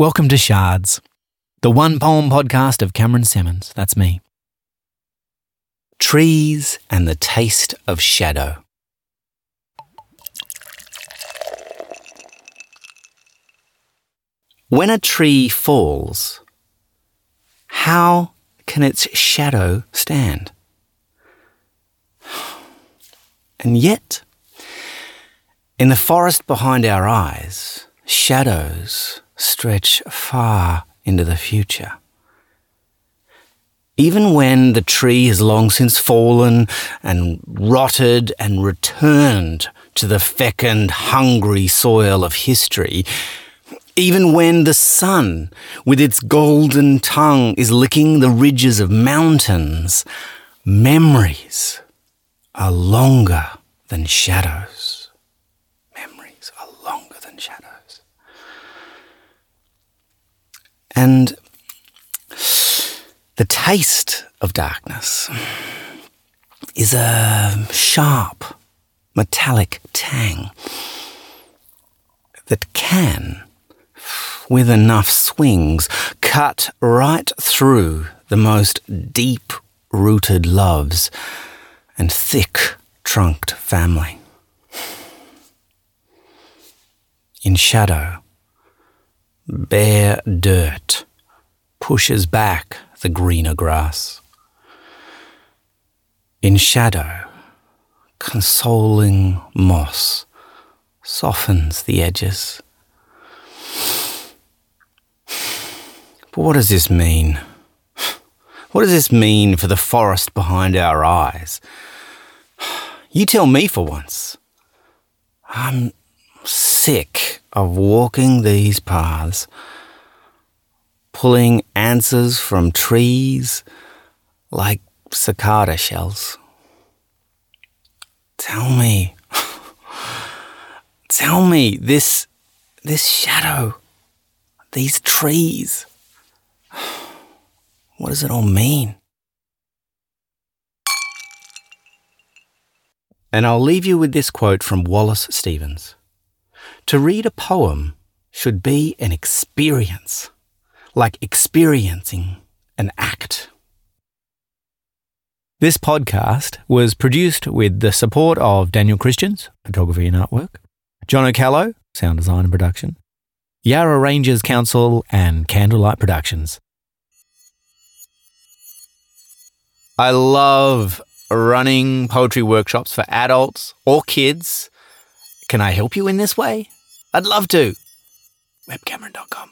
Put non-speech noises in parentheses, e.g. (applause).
Welcome to Shards, the one poem podcast of Cameron Semmens. That's me. Trees and the Taste of Shadow. When a tree falls, how can its shadow stand? And yet, in the forest behind our eyes, shadows stretch far into the future. Even when the tree has long since fallen and rotted and returned to the fecund, hungry soil of history, even when the sun, with its golden tongue, is licking the ridges of mountains, memories are longer than shadows. Memories are longer than shadows. And the taste of darkness is a sharp, metallic tang that can, with enough swings, cut right through the most deep rooted loves and thick trunked family. In shadow, bare dirt pushes back the greener grass. In shadow, consoling moss softens the edges. But what does this mean? What does this mean for the forest behind our eyes? You tell me for once. I'm sick of walking these paths, pulling answers from trees like cicada shells. Tell me, (laughs) tell me this, this shadow, these trees, (sighs) what does it all mean? And I'll leave you with this quote from Wallace Stevens To read a poem should be an experience, like experiencing an act. This podcast was produced with the support of Daniel Christians, photography and artwork, John O'Callo, sound design and production, Yarra Ranges Council, and Candlelight Productions. I love running poetry workshops for adults or kids. Can I help you in this way? I'd love to. Webcameron.com.